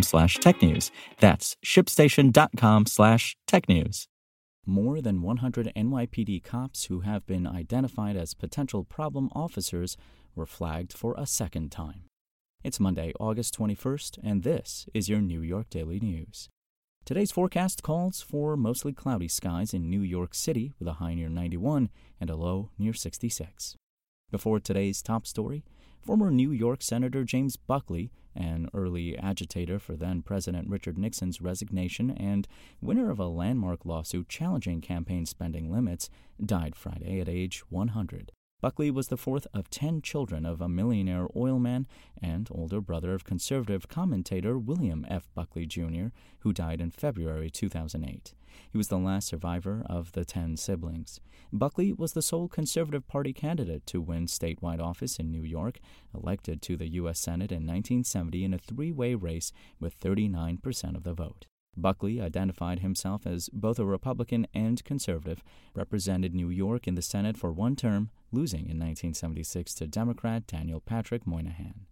slash technews. That's shipstation.com slash technews. More than 100 NYPD cops who have been identified as potential problem officers were flagged for a second time. It's Monday, August 21st, and this is your New York Daily News. Today's forecast calls for mostly cloudy skies in New York City with a high near 91 and a low near 66. Before today's top story, former New York Senator James Buckley, an early agitator for then President Richard Nixon's resignation and winner of a landmark lawsuit challenging campaign spending limits, died Friday at age 100. Buckley was the fourth of ten children of a millionaire oilman and older brother of conservative commentator William F. Buckley, Jr., who died in February 2008. He was the last survivor of the ten siblings. Buckley was the sole Conservative Party candidate to win statewide office in New York, elected to the U.S. Senate in 1970 in a three way race with 39% of the vote. Buckley identified himself as both a Republican and conservative, represented New York in the Senate for one term, losing in 1976 to Democrat Daniel Patrick Moynihan.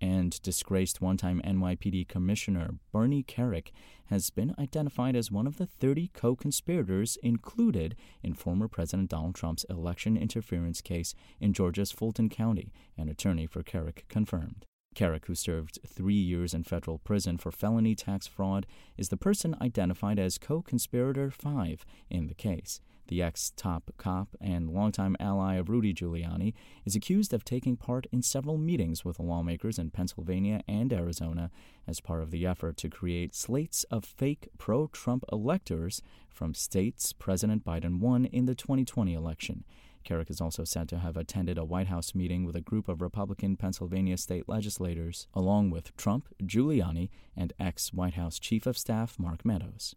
And disgraced one time NYPD Commissioner Bernie Kerik has been identified as one of the 30 co conspirators included in former President Donald Trump's election interference case in Georgia's Fulton County, an attorney for Kerik confirmed. Kerik, who served three years in federal prison for felony tax fraud, is the person identified as co conspirator 5 in the case. The ex top cop and longtime ally of Rudy Giuliani is accused of taking part in several meetings with lawmakers in Pennsylvania and Arizona as part of the effort to create slates of fake pro Trump electors from states President Biden won in the 2020 election. Kerik is also said to have attended a White House meeting with a group of Republican Pennsylvania state legislators, along with Trump, Giuliani, and ex White House Chief of Staff Mark Meadows.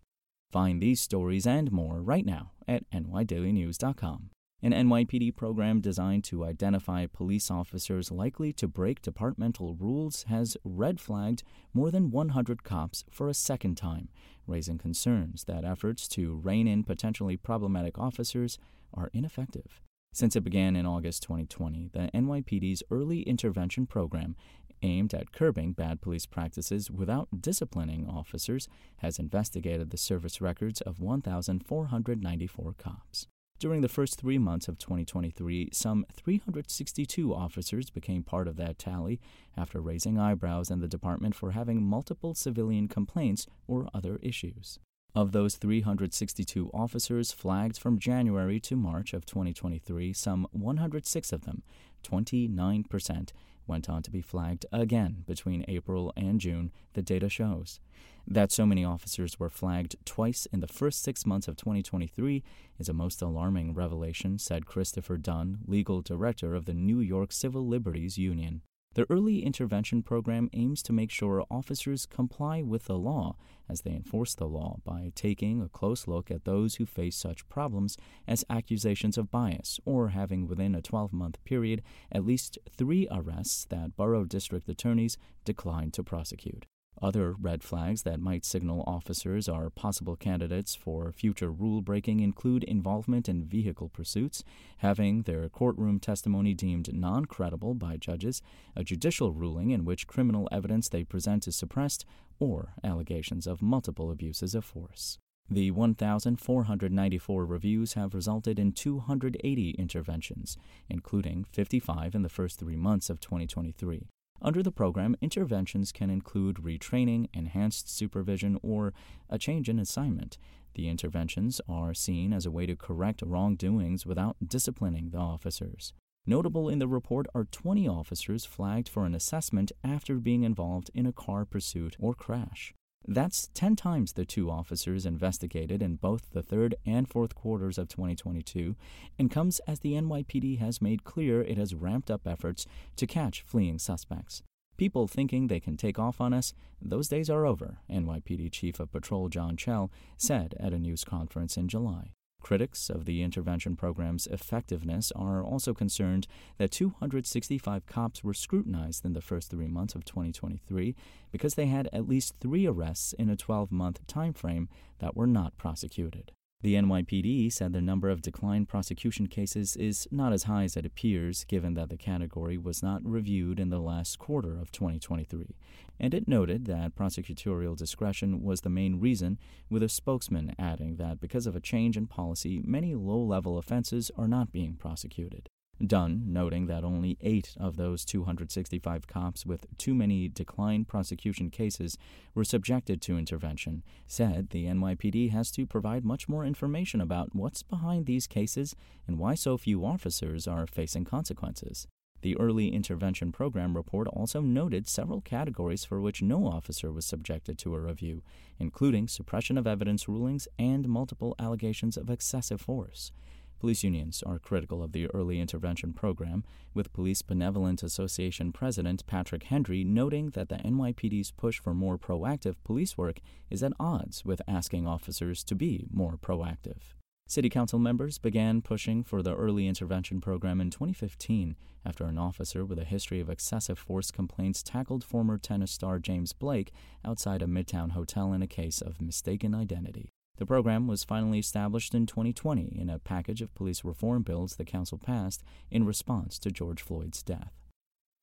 Find these stories and more right now at nydailynews.com. An NYPD program designed to identify police officers likely to break departmental rules has red flagged more than 100 cops for a second time, raising concerns that efforts to rein in potentially problematic officers are ineffective. Since it began in August 2020, the NYPD's early intervention program, aimed at curbing bad police practices without disciplining officers, has investigated the service records of 1,494 cops. During the first three months of 2023, some 362 officers became part of that tally after raising eyebrows in the department for having multiple civilian complaints or other issues. Of those 362 officers flagged from January to March of 2023, some 106 of them, 29%, went on to be flagged again between April and June, the data shows. That so many officers were flagged twice in the first six months of 2023 is a most alarming revelation, said Christopher Dunn, legal director of the New York Civil Liberties Union. The early intervention program aims to make sure officers comply with the law as they enforce the law by taking a close look at those who face such problems as accusations of bias or having within a 12 month period at least three arrests that borough district attorneys declined to prosecute. Other red flags that might signal officers are possible candidates for future rule breaking include involvement in vehicle pursuits, having their courtroom testimony deemed non credible by judges, a judicial ruling in which criminal evidence they present is suppressed, or allegations of multiple abuses of force. The 1,494 reviews have resulted in 280 interventions, including 55 in the first three months of 2023. Under the program, interventions can include retraining, enhanced supervision, or a change in assignment. The interventions are seen as a way to correct wrongdoings without disciplining the officers. Notable in the report are 20 officers flagged for an assessment after being involved in a car pursuit or crash. That's 10 times the two officers investigated in both the third and fourth quarters of 2022 and comes as the NYPD has made clear it has ramped up efforts to catch fleeing suspects. People thinking they can take off on us, those days are over, NYPD Chief of Patrol John Chell said at a news conference in July. Critics of the intervention program's effectiveness are also concerned that 265 cops were scrutinized in the first three months of 2023 because they had at least three arrests in a 12 month time frame that were not prosecuted. The NYPD said the number of declined prosecution cases is not as high as it appears, given that the category was not reviewed in the last quarter of 2023. And it noted that prosecutorial discretion was the main reason, with a spokesman adding that because of a change in policy, many low level offenses are not being prosecuted. Dunn, noting that only eight of those 265 cops with too many declined prosecution cases were subjected to intervention, said the NYPD has to provide much more information about what's behind these cases and why so few officers are facing consequences. The Early Intervention Program report also noted several categories for which no officer was subjected to a review, including suppression of evidence rulings and multiple allegations of excessive force. Police unions are critical of the early intervention program, with Police Benevolent Association President Patrick Hendry noting that the NYPD's push for more proactive police work is at odds with asking officers to be more proactive. City Council members began pushing for the early intervention program in 2015 after an officer with a history of excessive force complaints tackled former tennis star James Blake outside a Midtown hotel in a case of mistaken identity. The program was finally established in 2020 in a package of police reform bills the council passed in response to George Floyd's death.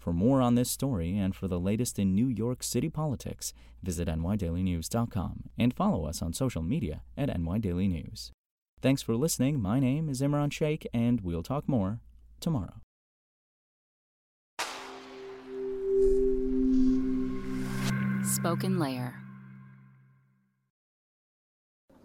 For more on this story and for the latest in New York City politics, visit nydailynews.com and follow us on social media at nydailynews. Thanks for listening. My name is Imran Sheikh, and we'll talk more tomorrow. SpokenLayer.